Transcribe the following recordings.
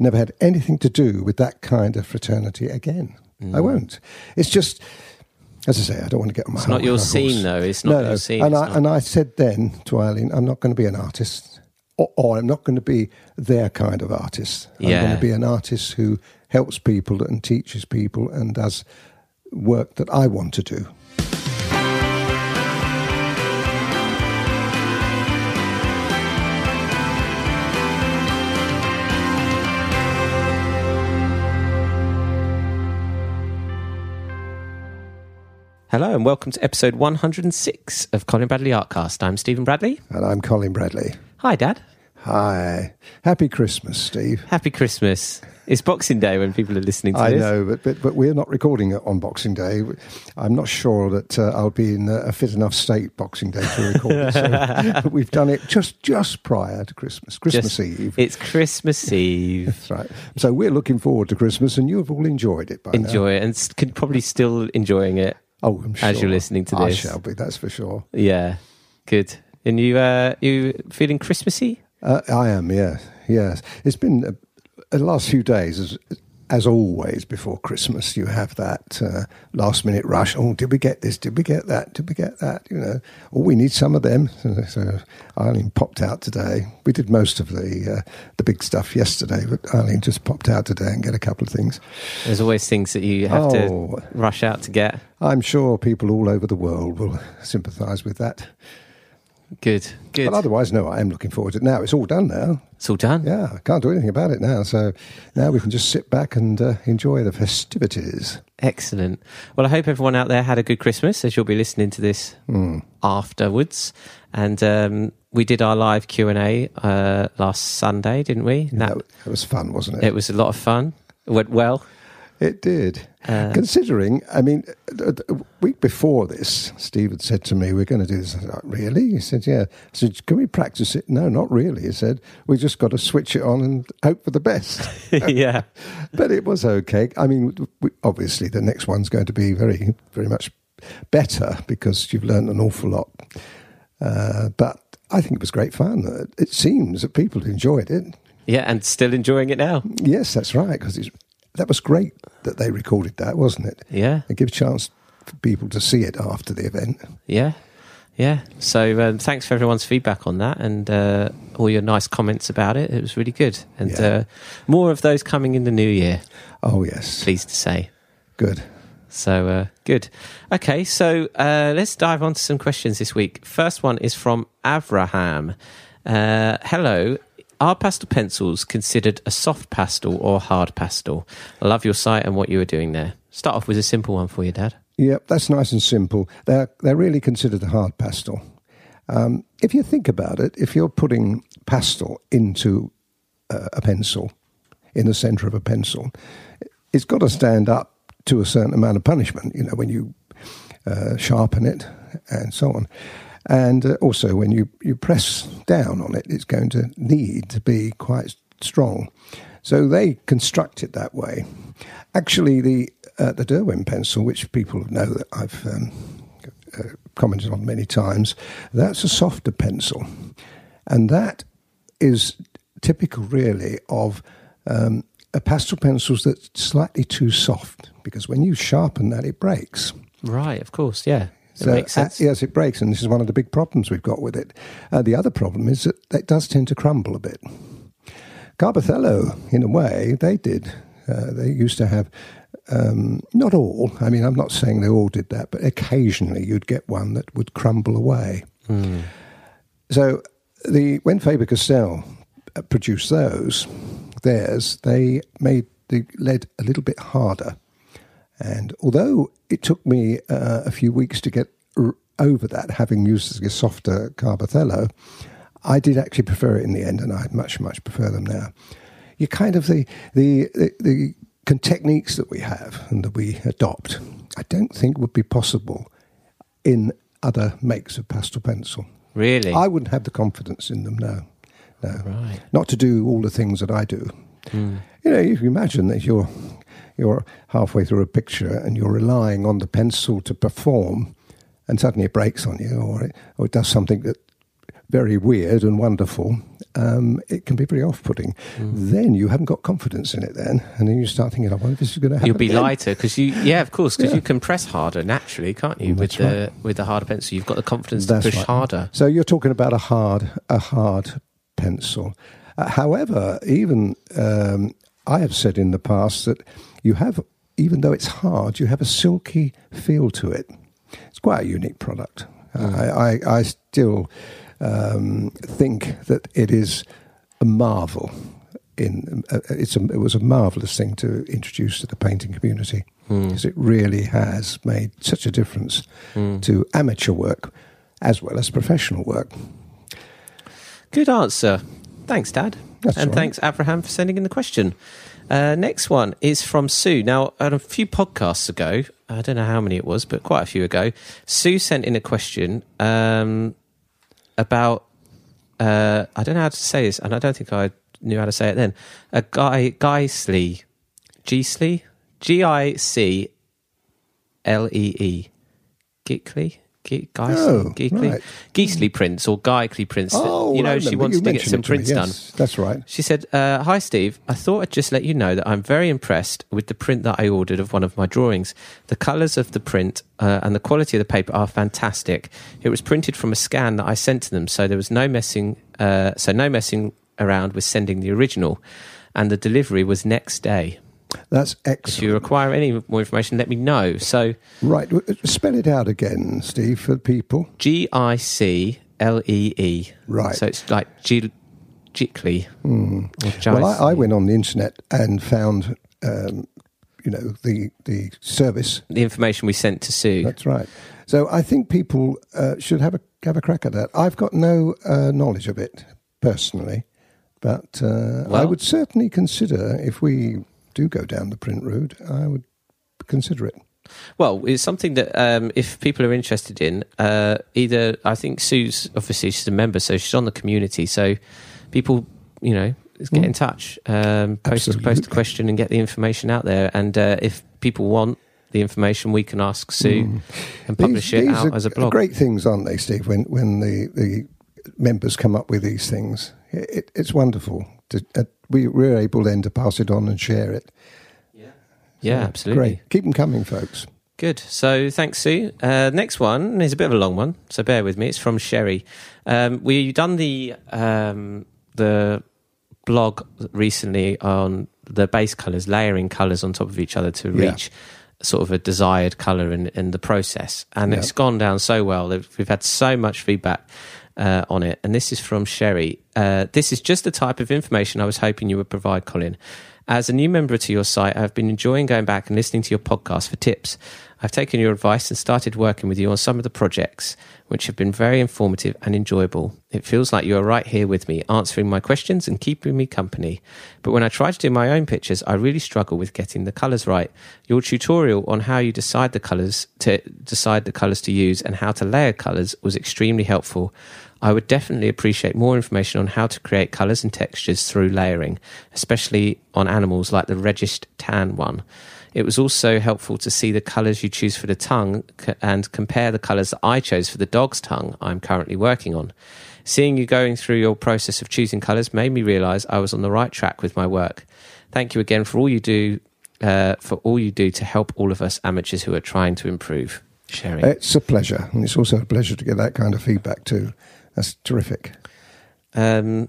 never had anything to do with that kind of fraternity again. I won't. It's just, as I say, I don't want to get on my. Mm. It's not your scene, though. It's not no, your no. scene. And I not- and I said then to Eileen, I'm not going to be an artist, or, or I'm not going to be their kind of artist. I'm Yeah. going to be an artist who helps people and teaches people and does work that I want to do. Hello and welcome to episode 106 of Colin Bradley Artcast. I'm Stephen Bradley. And I'm Colin Bradley. Hi, Dad. Hi, happy Christmas, Steve. Happy Christmas. It's Boxing Day when people are listening to I this. know, but, but but we're not recording it on Boxing Day. I'm not sure that uh, I'll be in a fit enough state Boxing Day to record it. So we've done it just just prior to Christmas, Christmas Just- Eve. It's Christmas Eve. That's right. So we're looking forward to Christmas, and you have all enjoyed it by now. Enjoy it and probably still enjoying it. Oh, I'm sure. as you're listening to this, I shall be. That's for sure. Yeah, good. And you, uh, you feeling Christmassy? Uh, I am. Yeah. Yes. It's been uh, the last few days. As always, before Christmas, you have that uh, last minute rush. Oh, did we get this? Did we get that? Did we get that? You know, oh, we need some of them. So, so Eileen popped out today. We did most of the uh, the big stuff yesterday, but Eileen just popped out today and get a couple of things. There's always things that you have to Oh. rush out to get. I'm sure people all over the world will sympathise with that. Good, good. But otherwise, no, I am looking forward to it now. It's all done now. It's all done. Yeah, I can't do anything about it now. So now we can just sit back and uh, enjoy the festivities. Excellent. Well, I hope everyone out there had a good Christmas as you'll be listening to this Hmm. afterwards. And um, we did our live Q and A uh, last Sunday, didn't we? That, that, that was fun, wasn't it? it was a lot of fun. It went well. It did. Uh, Considering, I mean, a week before this, Steve had said to me, "We're going to do this." I said, "Oh, "Really?" He said, "Yeah." I said, "Can we practice it?" No, not really. He said, "We just got to switch it on and hope for the best." yeah. but it was okay. I mean, we, obviously, the next one's going to be very, very much better because you've learned an awful lot. Uh, but I think it was great fun. It seems that people enjoyed it. Yeah, and still enjoying it now. Yes, that's right. Because that was great that they recorded that, wasn't it? Yeah. It gives a chance for people to see it after the event. Yeah. Yeah. So um, thanks for everyone's feedback on that and uh, all your nice comments about it. It was really good. And Yeah. uh, more of those coming in the new year, Oh yes, pleased to say. good. So uh, good. Okay, so uh, let's dive on to some questions this week. First one is from Avraham. Uh, hello. Are pastel pencils considered a soft pastel or hard pastel? I love your site and what you were doing there. Start off with a simple one for you, Dad. Yep, that's nice and simple. They're they're really considered a hard pastel. Um, if you think about it, if you're putting pastel into uh, a pencil, in the centre of a pencil, it's got to stand up to a certain amount of punishment. You know, when you uh, sharpen it and so on, and uh, also when you you press down on it, it's going to need to be quite strong. So they construct it that way. Actually, the uh, the Derwent pencil, which people know that I've um, uh, commented on many times, that's a softer pencil, and that is typical, really, of um, a pastel pencils that's slightly too soft because when you sharpen that, it breaks. Right, of course, yeah. So, uh, yes, it breaks, and this is one of the big problems we've got with it. Uh, the other problem is that it does tend to crumble a bit. Carbothello, in a way, they did. Uh, they used to have, um, not all, I mean, I'm not saying they all did that, but occasionally you'd get one that would crumble away. Hmm. So the when Faber Castell uh, produced those, theirs, they made the lead a little bit harder. And although it took me uh, a few weeks to get r- over that, having used a softer Carbothello, I did actually prefer it in the end, and I much, much prefer them now. You kind of the the the, the con- techniques that we have and that we adopt, I don't think would be possible in other makes of pastel pencil. Really? I wouldn't have the confidence in them. No, no, Right. not to do all the things that I do. You know, if you imagine that you're you're halfway through a picture and you're relying on the pencil to perform, and suddenly it breaks on you, or it, or it does something that very weird and wonderful, um, it can be very off-putting. Mm. Then you haven't got confidence in it. Then, and then you start thinking, "I wonder if this is going to happen." You'll be again." lighter because you, yeah, of course, because Yeah. you can press harder naturally, can't you? With That's the with the harder pencil, you've got the confidence That's to push right. harder. So you're talking about a hard, a hard pencil. Uh, however, even um, I have said in the past that you have, even though it's hard, you have a silky feel to it. It's quite a unique product. I, I, I still um, think that it is a marvel. In uh, it's a, it was a marvelous thing to introduce to the painting community because it really has made such a difference to amateur work as well as professional work. Good answer. Thanks, Dad. That's and right. thanks, Abraham, for sending in the question. Uh, next one is from Sue. Now, a few podcasts ago, I don't know how many it was, but quite a few ago, Sue sent in a question um, about, uh, I don't know how to say this, and I don't think I knew how to say it then. A guy, Geisley, Geesley, G I C L E E, Geekley, Ge- Oh, Geekley, right. Geesley prints or Geikley Prince. Oh, you know, she wants to get some prints done. yes, That's right. She said, uh, Hi, Steve. I thought I'd just let you know that I'm very impressed with the print that I ordered of one of my drawings. The colours of the print uh, and the quality of the paper are fantastic. It was printed from a scan that I sent to them, so there was no messing, uh, so no messing around with sending the original. And the delivery was next day. That's excellent. If you require any more information, let me know. So Right. Spell it out again, Steve, for people. G I C L E E. Right. So it's like G- Gickley. Or Well, I, I went on the internet and found, um, you know, the the service. the information we sent to Sue. That's right. So I think people uh, should have a have a crack at that. I've got no uh, knowledge of it personally, but uh, I would certainly consider if we do go down the print route. I would consider it. Well, it's something that um, if people are interested in, uh, either I think Sue's obviously she's a member, so she's on the community. So people, you know, get in touch, um, post post a question, and get the information out there. And uh, if people want the information, we can ask Sue and publish it out are as a blog. Great things, aren't they, Steve? When when the, the members come up with these things, it, it, it's wonderful. To, uh, we, we're able then to pass it on and share it. Yeah, So, absolutely. Great. Keep them coming, folks. Good. So thanks, Sue. Uh, next one is a bit of a long one, so bear with me. It's from Sherry. Um, we you done the um, the blog recently on the base colours, layering colours on top of each other to Yeah. reach sort of a desired colour in, in the process, and Yeah. it's gone down so well. We've had so much feedback. Uh, on it, and this is from Sherry. Uh, this is just the type of information I was hoping you would provide, Colin. As a new member to your site, I've been enjoying going back and listening to your podcast for tips. I've taken your advice and started working with you on some of the projects, which have been very informative and enjoyable. It feels like you are right here with me, answering my questions and keeping me company. But when I try to do my own pictures, I really struggle with getting the colours right. Your tutorial on how you decide the colours to decide the colours to use and how to layer colours was extremely helpful. I would definitely appreciate more information on how to create colours and textures through layering, especially on animals like the Regist tan one. It was also helpful to see the colours you choose for the tongue and compare the colours that I chose for the dog's tongue I'm currently working on. Seeing you going through your process of choosing colours made me realise I was on the right track with my work. Thank you again for all you do, uh, for all you do to help all of us amateurs who are trying to improve. Sharing. It's a pleasure. And it's also a pleasure to get that kind of feedback, too. That's terrific. Um,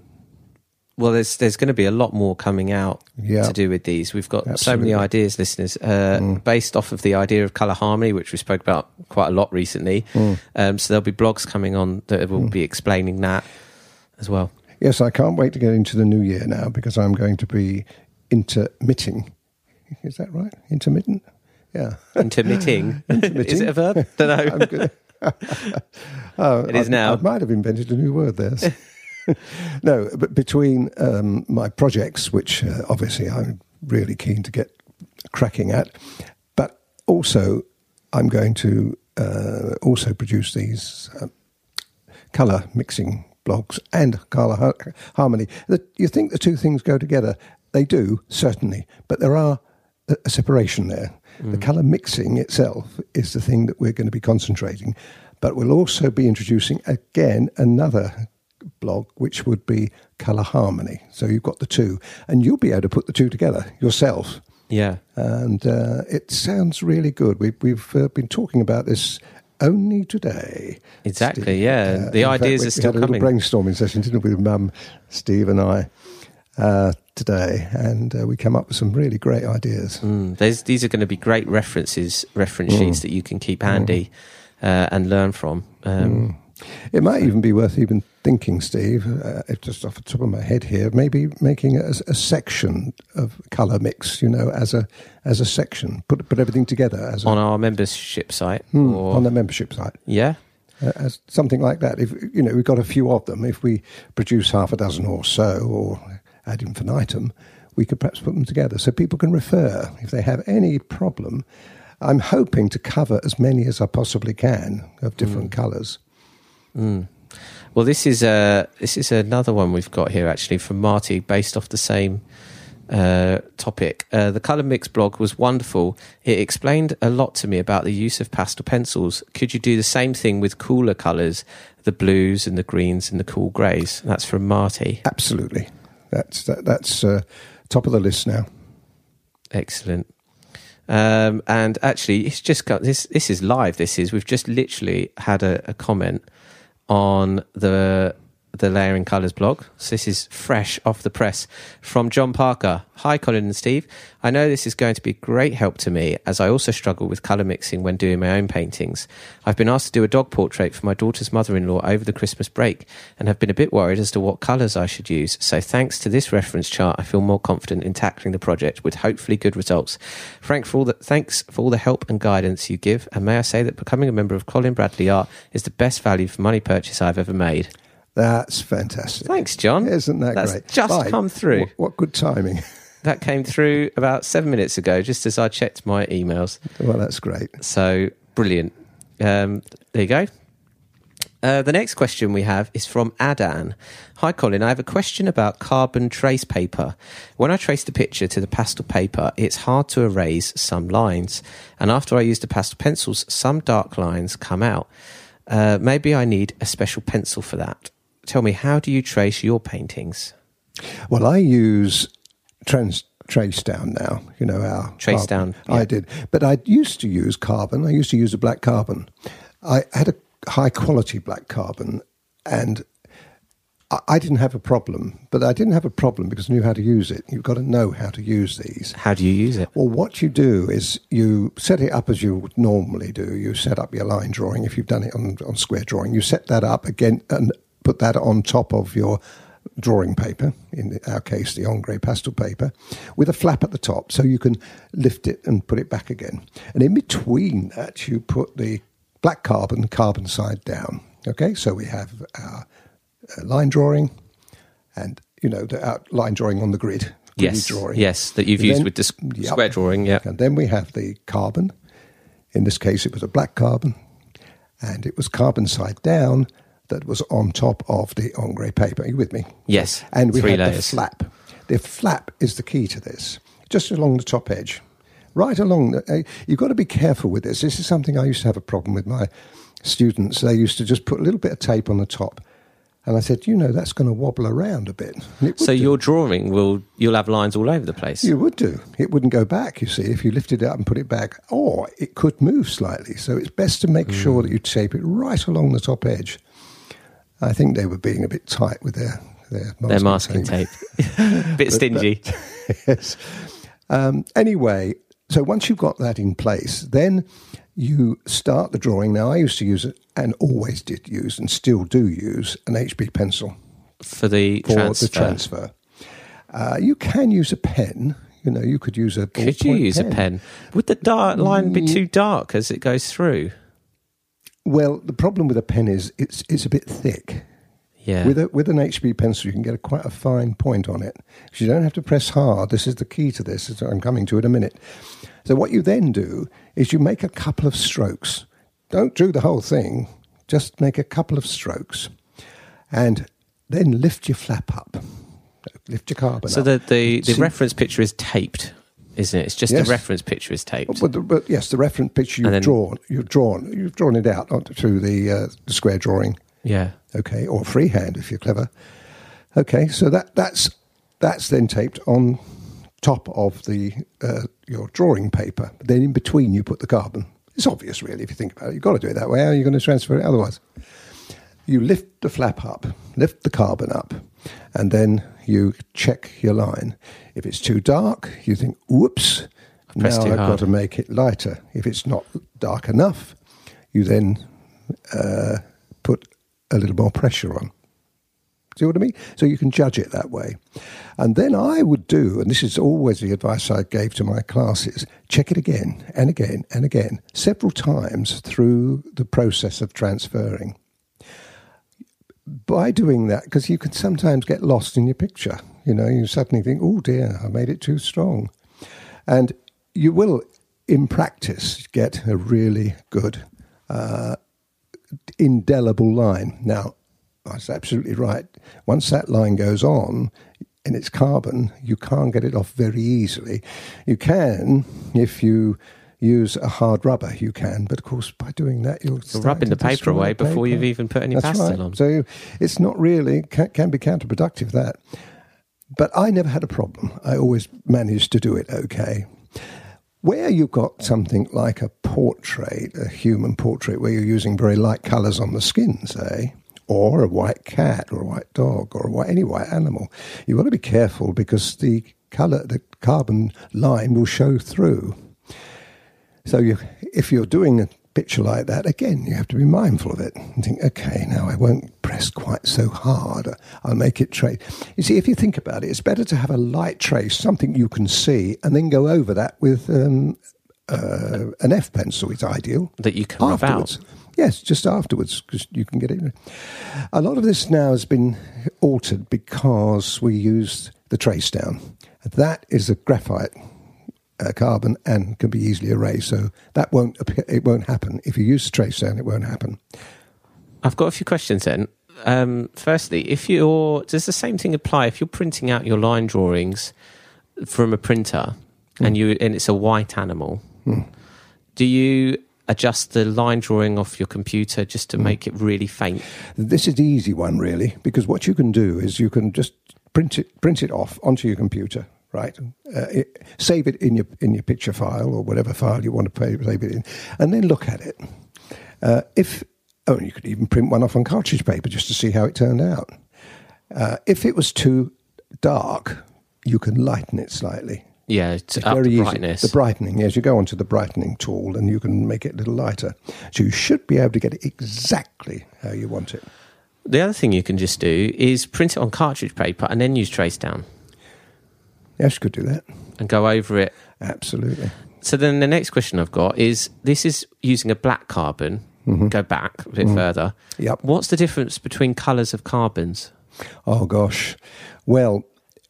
well, there's there's going to be a lot more coming out Yeah. to do with these. We've got so many ideas, listeners, uh, based off of the idea of color harmony, which we spoke about quite a lot recently. Um, so there'll be blogs coming on that will be explaining that as well. Yes, I can't wait to get into the new year now because I'm going to be intermitting. Is that right? Intermittent? Yeah. Intermitting. is it a verb? Don't know. Oh, It is I, now. I might have invented a new word there. no, but between um, my projects, which uh, obviously I'm really keen to get cracking at, but also I'm going to uh, also produce these uh, color mixing blogs and color har- harmony. The, you think the two things go together? They do certainly, but there are a separation there. The color mixing itself is the thing that we're going to be concentrating, but we'll also be introducing again another blog, which would be colour harmony. So you've got the two, and you'll be able to put the two together yourself. Yeah. And uh, it sounds really good. We, we've uh, been talking about this only today. Exactly, Steve. yeah. Uh, the in fact, ideas we, are still we had a little brainstorming session, didn't we, with Mum, Steve, and I uh, today, and uh, we came up with some really great ideas. Mm, these are going to be great references, reference Mm. sheets that you can keep handy uh, and learn from. Um, It might even be worth even thinking, Steve, uh, just off the top of my head here, maybe making a, a section of colour mix, you know, as a as a section, put put everything together as a, On our membership site, Hmm, or on the membership site. yeah, uh, as something like that. If you know, we've got a few of them. If we produce half a dozen or so, or ad infinitum, we could perhaps put them together so people can refer if they have any problem. I'm hoping to cover as many as I possibly can of different colours. Mm. Well, this is uh, this is another one we've got here actually from Marty, based off the same uh, topic. Uh, the color mix blog was wonderful. It explained a lot to me about the use of pastel pencils. Could you do the same thing with cooler colors, the blues and the greens and the cool greys? That's from Marty. Absolutely, that's that, that's uh, top of the list now. Excellent. Um, and actually, it's just got this. This is live. This is. We've just literally had a, a comment on the the layering colors blog. So this is fresh off the press from John Parker. Hi, Colin and Steve. I know this is going to be great help to me as I also struggle with color mixing when doing my own paintings. I've been asked to do a dog portrait for my daughter's mother-in-law over the Christmas break and have been a bit worried as to what colors I should use. So thanks to this reference chart, I feel more confident in tackling the project with hopefully good results. Frank, for all the, thanks for all the help and guidance you give. And may I say that becoming a member of Colin Bradley Art is the best value for money purchase I've ever made. That's fantastic. Thanks, John. Isn't that That's great? just Right. come through. What, what good timing. That came through about seven minutes ago, just as I checked my emails. well, that's great. So brilliant. Um, there you go. Uh, the next question we have is from Adan. Hi, Colin. I have a question about carbon trace paper. When I trace the picture to the pastel paper, it's hard to erase some lines. And after I use the pastel pencils, some dark lines come out. Uh, maybe I need a special pencil for that. Tell me, how do you trace your paintings? Well, I use trans trace down now. You know our Trace carbon. down, yeah. I did, but I used to use carbon. I used to use a black carbon. I had a high quality black carbon, and I, didn't have a problem. But I didn't have a problem because I knew how to use it. You've got to know how to use these. How do you use it? Well, what you do is you set it up as you would normally do. You set up your line drawing. If you've done it on, on square drawing, you set that up again and put that on top of your drawing paper, in our case, the Ingres pastel paper, with a flap at the top so you can lift it and put it back again. And in between that, you put the black carbon, carbon side down. Okay, so we have our uh, line drawing and, you know, the our line drawing on the grid. Yes, drawing. yes, that you've And used then- with the s- Yep. square drawing. Yeah, And then we have the carbon. In this case, it was a black carbon, and it was carbon side down that was on top of the Ingres paper. Are you with me? Yes, And we three had the layers. flap. The flap is the key to this, just along the top edge. Right along, the, uh, you've got to be careful with this. This is something I used to have a problem with my students. They used to just put a little bit of tape on the top. And I said, you know, that's going to wobble around a bit. And it would So do. your drawing will you'll have lines all over the place. You would do. It wouldn't go back, you see, if you lifted it up and put it back. Or it could move slightly. So it's best to make Hmm. sure that you tape it right along the top edge. I think they were being a bit tight with their their masking, Their masking tape, bit stingy. yes. Um, anyway, so once you've got that in place, then you start the drawing. Now, I used to use it and always did use and still do use an HB pencil for the for transfer. the transfer. Uh, you can use a pen. You know, you could use a. Could you use a pen? Would the dark line be too dark as it goes through? Well, the problem with a pen is it's it's a bit thick. Yeah. With a, with an HB pencil, you can get a, quite a fine point on it. So you don't have to press hard. This is the key to this. I'm coming to it in a minute. So what you then do is you make a couple of strokes. Don't do the whole thing. Just make a couple of strokes, and then lift your flap up. Lift your carbon so up. the the, the See- reference picture is taped, isn't it? It's just Yes. the reference picture is taped. But, the, but yes, the reference picture you've then- drawn, you've drawn, you've drawn it out onto the, uh, the square drawing Yeah. okay, or freehand if you're clever. Okay, so that that's that's then taped on top of the uh, your drawing paper. But then in between, you put the carbon. It's obvious, really, if you think about it. You've got to do it that way. How are you going to transfer it otherwise? You lift the flap up, lift the carbon up, and then you check your line. If it's too dark, you think, "Whoops." Now I've hard. got to make it lighter. If it's not dark enough, you then uh, put a little more pressure on. See what I mean? So you can judge it that way. And then I would do, and this is always the advice I gave to my classes check it again and again and again, several times through the process of transferring. By doing that, because you can sometimes get lost in your picture, you know, you suddenly think, oh dear, I made it too strong. And you will, in practice, get a really good uh, indelible line. Now, that's absolutely right. Once that line goes on and it's carbon, you can't get it off very easily. You can if you use a hard rubber, you can, but of course, by doing that, you're You're rubbing the paper away the before you've even put any That's pastel right. on. So it's not really can, can be counterproductive that. But I never had a problem. I always managed to do it okay. Where you've got something like a portrait, a human portrait, where you're using very light colours on the skin, say, eh? or a white cat or a white dog or white, any white animal, you've got to be careful because the colour, the carbon line will show through. So you, if you're doing a picture like that, again, you have to be mindful of it and think, okay, now I won't press quite so hard. I'll make it trace. You see, if you think about it, it's better to have a light trace, something you can see, and then go over that with um, uh, an F pencil. It's ideal. That you can rub afterwards. out. Yes, just afterwards, because you can get it. A lot of this now has been altered because we used the Tracedown. That is a graphite uh, carbon and can be easily erased. So that won't it won't happen if you use Tracedown. It won't happen. I've got a few questions then. Um, firstly, if you're does the same thing apply if you're printing out your line drawings from a printer and you and it's a white animal? Do you adjust the line drawing off your computer just to make it really faint? This is the easy one, really, because what you can do is you can just print it print it off onto your computer, right? Uh, it, save it in your in your picture file or whatever file you want to pay, save it in, and then look at it. Uh, if oh, you could even print one off on cartridge paper just to see how it turned out. Uh, if it was too dark, you can lighten it slightly. Yeah, to It's up very the easy. The brightening, yes, you go onto the brightening tool and you can make it a little lighter. So you should be able to get it exactly how you want it. the other thing you can just do is print it on cartridge paper and then use Tracedown Yes, you could do that. and go over it. Absolutely. So then the next question I've got is this is using a black carbon. Mm-hmm. Go back a bit mm-hmm. further. Yep. What's the difference between colours of carbons? Oh, gosh. Well,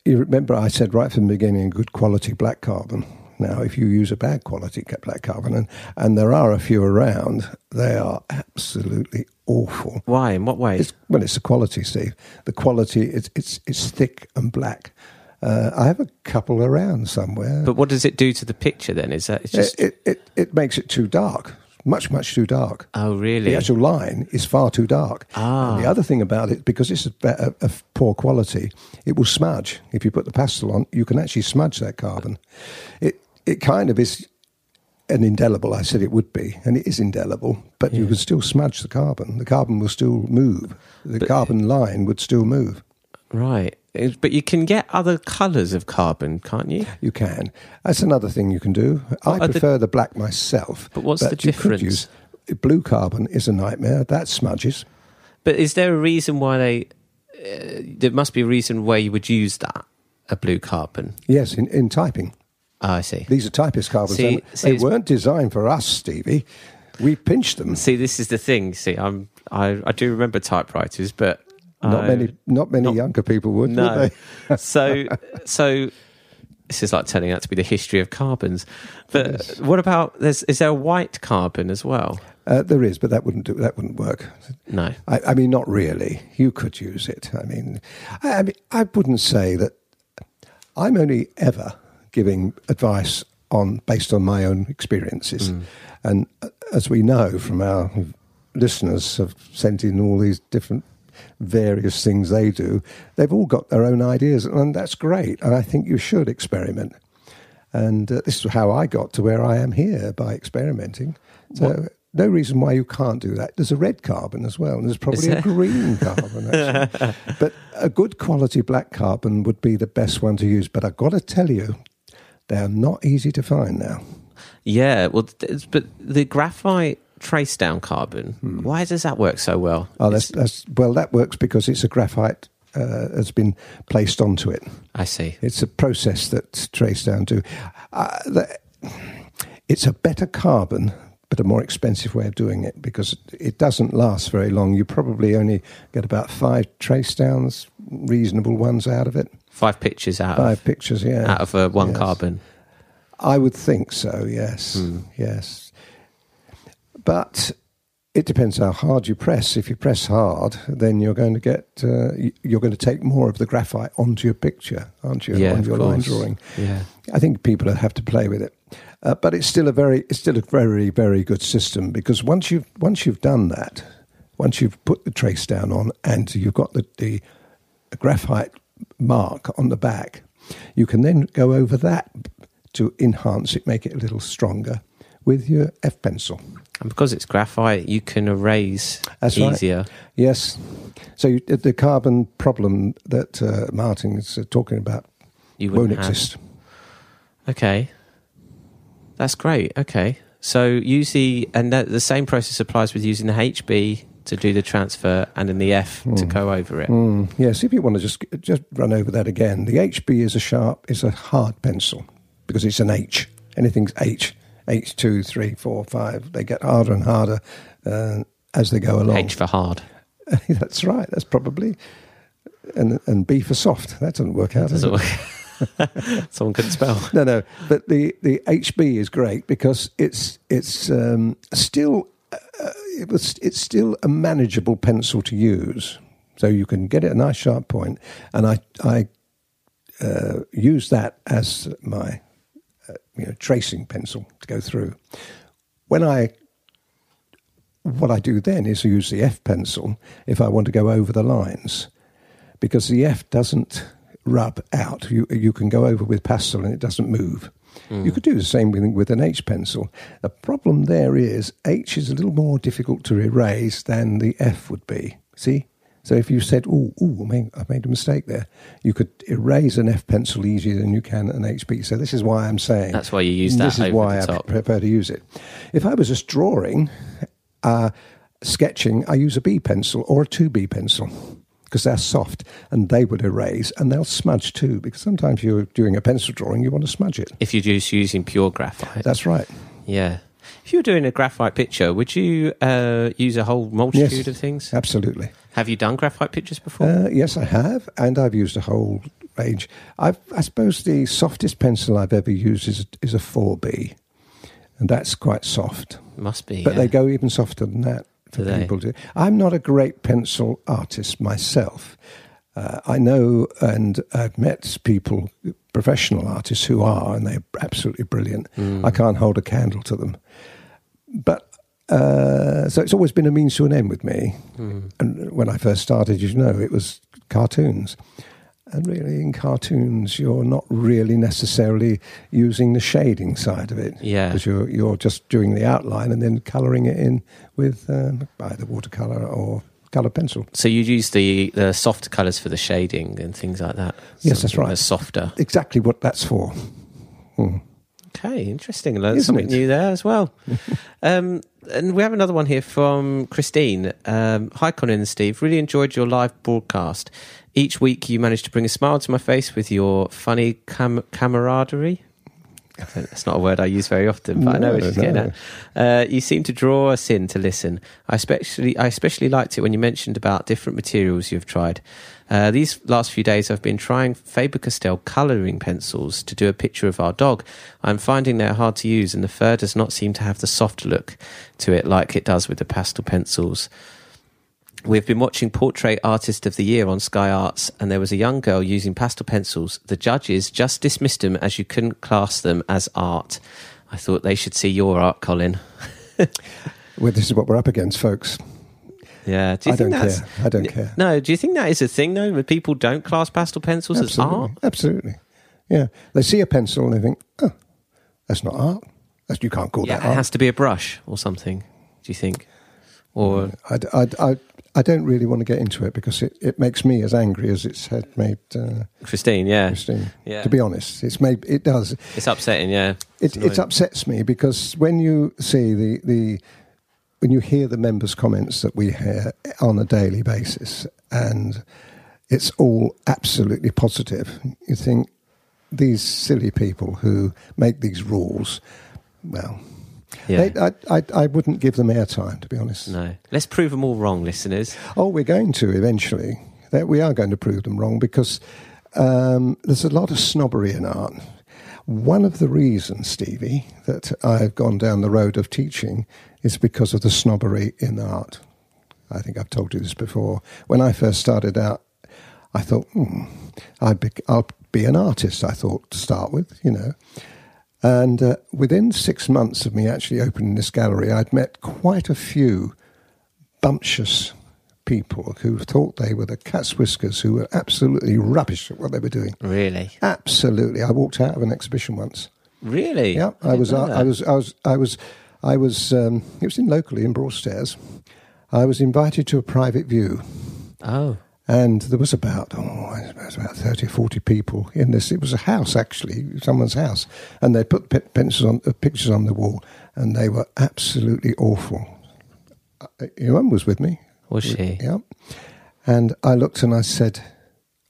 you remember I said right from the beginning good quality black carbon. Now, if you use a bad quality black carbon, and, and there are a few around, they are absolutely awful. Why? In what way? It's, well, it's the quality, Steve. The quality, it's, it's, it's thick and black. Uh, I have a couple around somewhere. But what does it do to the picture then? Is that it's just it, it, it, it makes it too dark, much, much too dark. oh really? The actual line is far too dark. Ah. And the other thing about it, because it's a, a, poor quality, it will smudge. If you put the pastel on, you can actually smudge that carbon. It it kind of is an indelible. I said it would be, and it is indelible, but you Yeah. can still smudge the carbon. The carbon will still move. The But- carbon line would still move. Right. But you can get other colours of carbon, can't you? You can. That's another thing you can do. I What the- prefer the, black myself. But what's the you could difference? use- blue carbon is a nightmare. That smudges. But is there a reason why they? Uh, there must be a reason why you would use that a blue carbon. Yes, in, in typing. Oh, I see. These are typist carbons. See- see, they weren't designed for us, Stevie. We pinched them. See, this is the thing. See, I'm I, I do remember typewriters, but Not I- many, not many not- younger people would, No. would they? so so this is like turning out to be the history of carbons. But what about there's is there a white carbon as well? Uh, there is, but that wouldn't do. That wouldn't work. No. I, I mean, not really. You could use it. I mean, I, I mean, I wouldn't say that. I'm only ever giving advice on based on my own experiences, Mm. and uh, as we know from our listeners have sent in all these different various things they do. They've all got their own ideas, and that's great. And I think you should experiment. And uh, this is how I got to where I am here by experimenting. So. What- No reason why you can't do that. There's a red carbon as well, and there's probably a green carbon. Actually. but a good quality black carbon would be the best one to use. But I've got to tell you, they are not easy to find now. Yeah, well, but the graphite Tracedown carbon, why does that work so well? Hmm. Oh, that's, that's well, that works because it's a graphite uh, has been placed onto it. I see. It's a process that's traced down to. Uh, the, it's a better carbon, but a more expensive way of doing it because it doesn't last very long. You probably only get about five trace downs, reasonable ones out of it. Five pictures out Five of pictures, yeah. out of uh, one Yes. carbon. I would think so. Yes, Hmm. yes. But it depends how hard you press. If you press hard, then you're going to get uh, you're going to take more of the graphite onto your picture, aren't you? Yeah, on of your line drawing. Yeah. I think people have to play with it, uh, but it's still a very it's still a very very good system because once you've once you've done that, once you've put the trace down on and you've got the, the graphite mark on the back, you can then go over that to enhance it, make it a little stronger with your F pencil. And because it's graphite, you can erase That's right. easier. Yes. So you, the carbon problem that uh, Martin is uh, talking about You won't have. exist. Okay. That's great. Okay. So use the and that, the same process applies with using the HB to do the transfer and then the F to go over it. Mm, yes, if you want to just just run over that again, the HB is a sharp, is a hard pencil because it's an H. Anything's H, H two, three, four, five. They get harder and harder uh, as they go along. H for hard. That's right. That's probably and and B for soft. That doesn't work out. Does Doesn't it? work. Someone couldn't spell. No, no. But the, the HB is great because it's it's um, still uh, it was it's still a manageable pencil to use. So you can get it a nice sharp point, and I I uh, use that as my you know tracing pencil to go through. When I what I do then is use the F pencil if I want to go over the lines, because the F doesn't rub out. You you can go over with pastel and it doesn't move. Mm. You could do the same with, with an H pencil. The problem there is H is a little more difficult to erase than the F would be. See? So if you said, "Oh, ooh, I made, I made a mistake there," you could erase an F pencil easier than you can an HB. So this is why I'm saying That's why you use that This is over why I top. prefer to use it. If I was just drawing, uh, sketching, I use a B pencil or a 2B pencil because they're soft and they would erase and they'll smudge too because sometimes you're doing a pencil drawing, you want to smudge it. If you're just using pure graphite. That's right. Yeah. If you were doing a graphite picture, would you uh, use a whole multitude Yes. of things? Absolutely. Have you done graphite pictures before? Uh, yes, I have, and I've used a whole range. I've, I suppose the softest pencil I've ever used is, is a 4B, and that's quite soft. Must be. But yeah. they go even softer than that for people to. I'm not a great pencil artist myself. Uh, I know and I've met people, professional artists who are, and they're absolutely brilliant. Hmm. I can't hold a candle to them. But uh, so it's always been a means to an end with me. Hmm. And when I first started, you know, it was cartoons. And really, in cartoons, you're not really necessarily using the shading side of it. Yeah. Because you're, you're just doing the outline and then colouring it in with um, either watercolour or colour pencil. So you use the, the softer colours for the shading and things like that. Yes, that's right. that's softer. Exactly what that's for. Hmm. Okay, interesting. Learned Isn't something it? new there as well. um, and we have another one here from Christine. Um, Hi, Colin and Steve. Really enjoyed your live broadcast. Each week you manage to bring a smile to my face with your funny cam- camaraderie. That's not a word I use very often, but I know what she's no. getting at. Uh, you seem to draw us in to listen. I especially, I especially liked it when you mentioned about different materials you've tried. Uh, these last few days, I've been trying Faber Castell colouring pencils to do a picture of our dog. I'm finding they're hard to use, and the fur does not seem to have the soft look to it like it does with the pastel pencils. We've been watching Portrait Artist of the Year on Sky Arts, and there was a young girl using pastel pencils. The judges just dismissed them as you couldn't class them as art. I thought they should see your art, Colin. Well, this is what we're up against, folks. Yeah. Do you I think don't that's care. I don't care. no? Do you think that is a thing though? When people don't class pastel pencils as art? Absolutely. Yeah. They see a pencil and they think, oh, that's not art. That's, you can't call Yeah, that it art. has to be a brush or something. Do you think? Or I, I, I, I don't really want to get into it because it, it makes me as angry as it's had made uh, Christine? Yeah, Christine. Yeah. To be honest, it's made it does. it's upsetting. Yeah, It, it upsets me because when you see the, the when you hear the members' comments that we hear on a daily basis, and it's all absolutely positive, you think these silly people who make these rules, well, Yeah. they, I, I, I wouldn't give them airtime, to be honest. no, let's prove them all wrong, listeners. Oh, we're going to eventually. That we are going to prove them wrong because um, there's a lot of snobbery in art. One of the reasons, Stevie, that I've gone down the road of teaching is because of the snobbery in art. I think I've told you this before. When I first started out, I thought, hmm, I'd be, I'll be an artist, I thought, to start with, you know. And uh, within six months of me actually opening this gallery, I'd met quite a few bumptious people who thought they were the cat's whiskers, who were absolutely rubbish at what they were doing. Really, Absolutely, I walked out of an exhibition once. really. Yeah, I, didn't was, know I, was, I was, I was, I was. Um, it was in locally in Broadstairs. I was invited to a private view, Oh, and there was about oh, it was about thirty or forty people in this. It was a house actually, someone's house, and they put pencils on uh, pictures on the wall, and they were absolutely awful. Uh, Your mum was with me. was she? Yeah. And I looked and I said,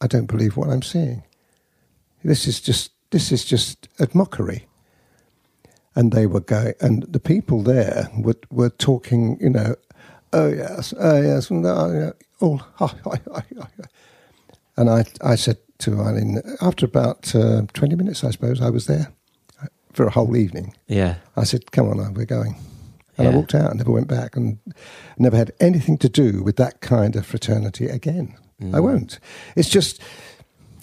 I don't believe what I'm seeing. This is just this is just a mockery. And they were going, and the people there were were talking, you know, oh yes, oh yes, no, yeah, oh, hi, hi, hi, hi. and I I said to Eileen after about uh, twenty minutes, I suppose I was there for a whole evening. Yeah. I said, "Come on, we're going." And I walked out and never went back and never had anything to do with that kind of fraternity again. I won't. It's just,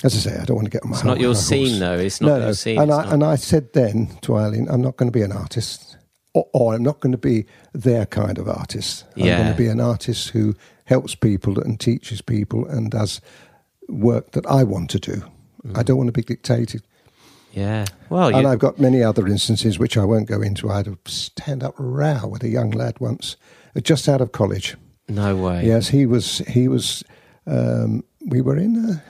as I say, I don't want to get on my Mm. It's not your horse. scene, though. It's not no, your no. scene. And I, and I said then to Eileen, I'm not going to be an artist, or, or I'm not going to be their kind of artist. I'm Yeah. going to be an artist who helps people and teaches people and does work that I want to do. Mm. I don't want to be dictated. Yeah. Well, And you, I've got many other instances which I won't go into. I had a stand up row with a young lad once, uh, just out of college. no way. Yes, he was. He was. Um, we were in. A,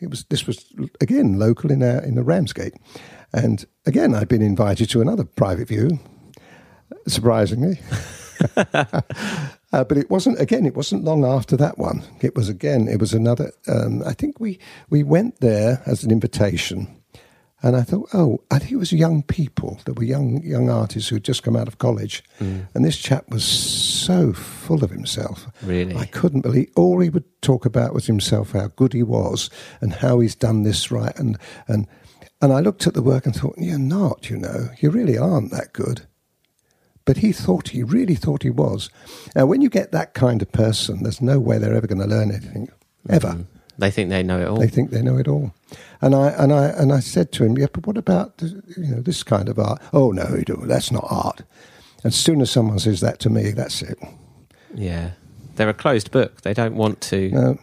it was. This was again local in in the Ramsgate, and again I'd been invited to another private view. Surprisingly, uh, but it wasn't. Again, it wasn't long after that one. It was again. It was another. Um, I think we we went there as an invitation. And I thought, oh, I think it was young people. There were young young artists who had just come out of college, Mm. and this chap was so full of himself. Really? I couldn't believe all he would talk about was himself, how good he was, and how he's done this right. And and and I looked at the work and thought, you're not, you know, you really aren't that good. But he thought he really thought he was. Now, when you get that kind of person, there's no way they're ever going to learn anything, ever. Mm. They think they know it all. They think they know it all. And I and I and I said to him, "Yeah, but what about the- you know this kind of art? Oh no, you don't. that's not art." As soon as someone says that to me, that's it. yeah. They're a closed book. They don't want to No,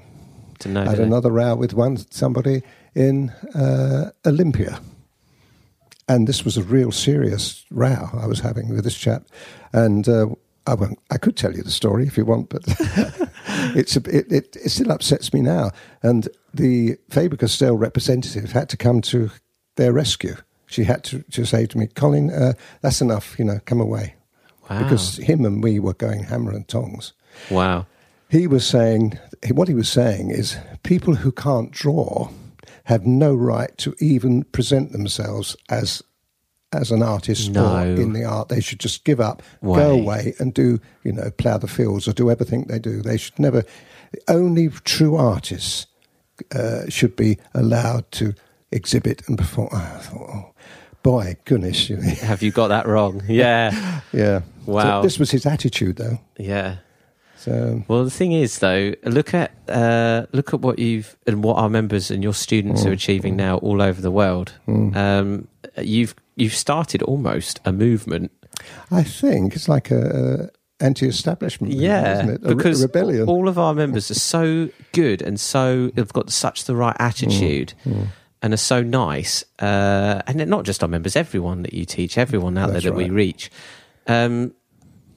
to know. I had another row with one somebody in uh, Olympia, and this was a real serious row I was having with this chap, and uh, I won't. I could tell you the story if you want, but it's a, it, it it still upsets me now. And the Faber Castell representative had to come to their rescue. She had to, to say to me, "Colin, uh, that's enough. You know, come away," Wow. because him and we were going hammer and tongs wow. he was saying what he was saying is people who can't draw have no right to even present themselves as as an artist No. or in the art they should just give up Way. go away and do you know plough the fields or do everything they do they should never only true artists uh, should be allowed to exhibit and perform I thought, oh, boy goodness. Have you got that wrong? Yeah. yeah Wow. so this was his attitude though Yeah. So Well, the thing is, though, look at uh, look at what you've and what our members and your students Mm. are achieving now all over the world. Um, you've you've started almost a movement. I think it's like a, anti-establishment, movement, Yeah, isn't it? A, re- because rebellion. all of our members are so good and so they've got such the right attitude Mm, and are so nice. Uh, and not just our members, everyone that you teach, everyone out That's there that we reach, um,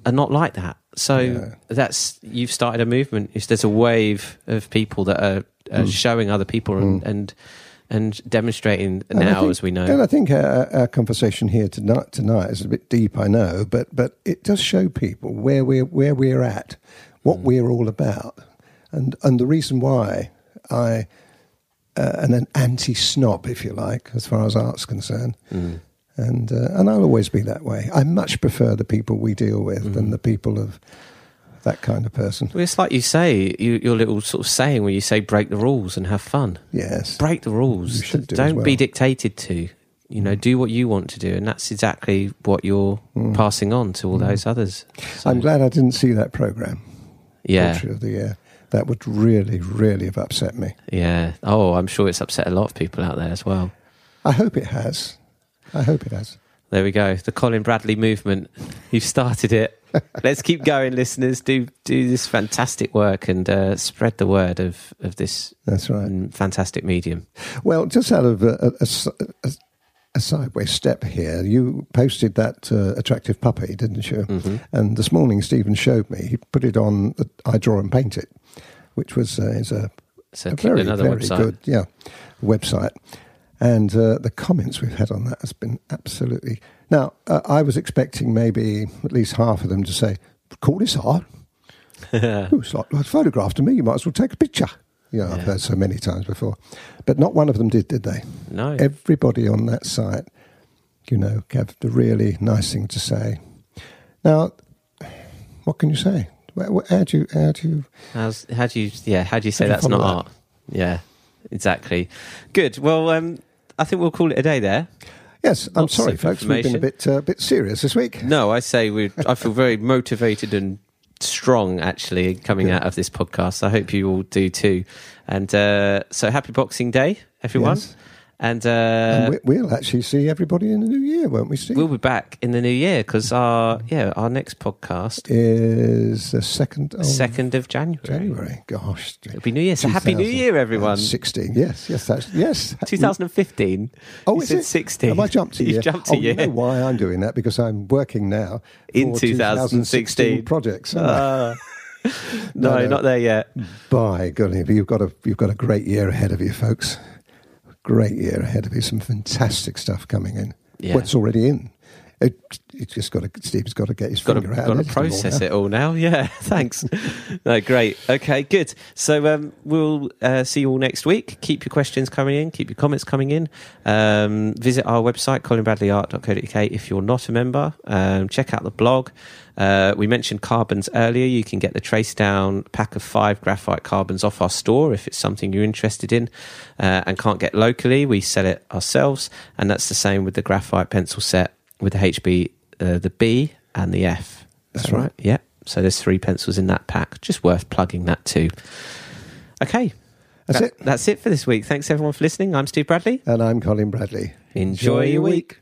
are not like that. So Yeah. that's you've started a movement. There's a wave of people that are, are Mm. showing other people and. and and demonstrating And now, think- as we know, And I think our, our conversation here tonight, tonight is a bit deep, I know, but but it does show people where we're where we're at, what Mm. we're all about, and and the reason why I uh, and an anti-snob, if you like, as far as art's concerned. Mm. And uh, and I'll always be that way. I much prefer the people we deal with Mm. than the people of that kind of person. Well, it's like you say, you, your little sort of saying where you say break the rules and have fun. Yes. Break the rules. Do as well. be dictated to. You know, do what you want to do, and that's exactly what you're Mm. passing on to all those others. So, I'm glad I didn't see that program. Yeah, of the Year. That would really, really have upset me. yeah. Oh, I'm sure it's upset a lot of people out there as well. I hope it has. I hope it has. There we go. The Colin Bradley movement. You've started it. Let's keep going, listeners. Do do this fantastic work and uh, spread the word of of this That's right. fantastic medium. Well, just out of a a sideways step here, you posted that uh, attractive puppy, didn't you? hmm And this morning, Stephen showed me. He put it on I Draw and Paint It, which was uh, is a, So a very, another very website. good yeah website. And uh, the comments we've had on that has been absolutely. Now, uh, I was expecting maybe at least half of them to say, "Call this art." It's like, like photographed to me. You might as well take a picture. You know, I've heard so many times before, but not one of them did, did they? no. Everybody on that site, you know, have the really nice thing to say. Now, what can you say? How do you? How do you? How's, how do you? Yeah, how do you say How do you that's not follow art? Yeah, exactly. Good. Well, um, I think we'll call it a day there. Yes, I'm sorry, folks. We've been a bit uh, bit serious this week. No, I say we. I feel very motivated and strong actually coming Good. out of this podcast. I hope you all do too. And uh, so, happy Boxing Day, everyone. Yes. And, uh, and we, we'll actually see everybody in the new year, won't we, Steve? we'll be back in the new year because our yeah our next podcast is the second of second of January. January. Gosh, It'll be New Year. So happy New Year, everyone. Sixteen. Yes, yes, that's yes. 2015. Oh, you is it? 16. Have I jumped a You've jumped a oh, You know why I'm doing that? Because I'm working now In for 2016. projects. Ah. no, No, no. not there yet. By golly, you've got a you've got a great year ahead of you, folks. Great year ahead of you. Some fantastic stuff coming in. Yeah. It's already in. It, it's just got to. Steve's got to get his got to, finger out. got to and edit them all process it all now. Yeah, thanks. no, great. Okay, good. So um, we'll uh, see you all next week. Keep your questions coming in. Keep your comments coming in. Um, visit our website, colinbradleyart.co.uk. If you're not a member, um, check out the blog. Uh, we mentioned carbons earlier. You can get the Tracedown pack of five graphite carbons off our store if it's something you're interested in uh, and can't get locally. We sell it ourselves, and that's the same with the graphite pencil set with the HB, uh, the B, and the F. That's that right. Yeah. So there's three pencils in that pack. Just worth plugging that too. Okay. That's That- it. That's it for this week. Thanks everyone for listening. I'm Steve Bradley. And I'm Colin Bradley. Enjoy, your week.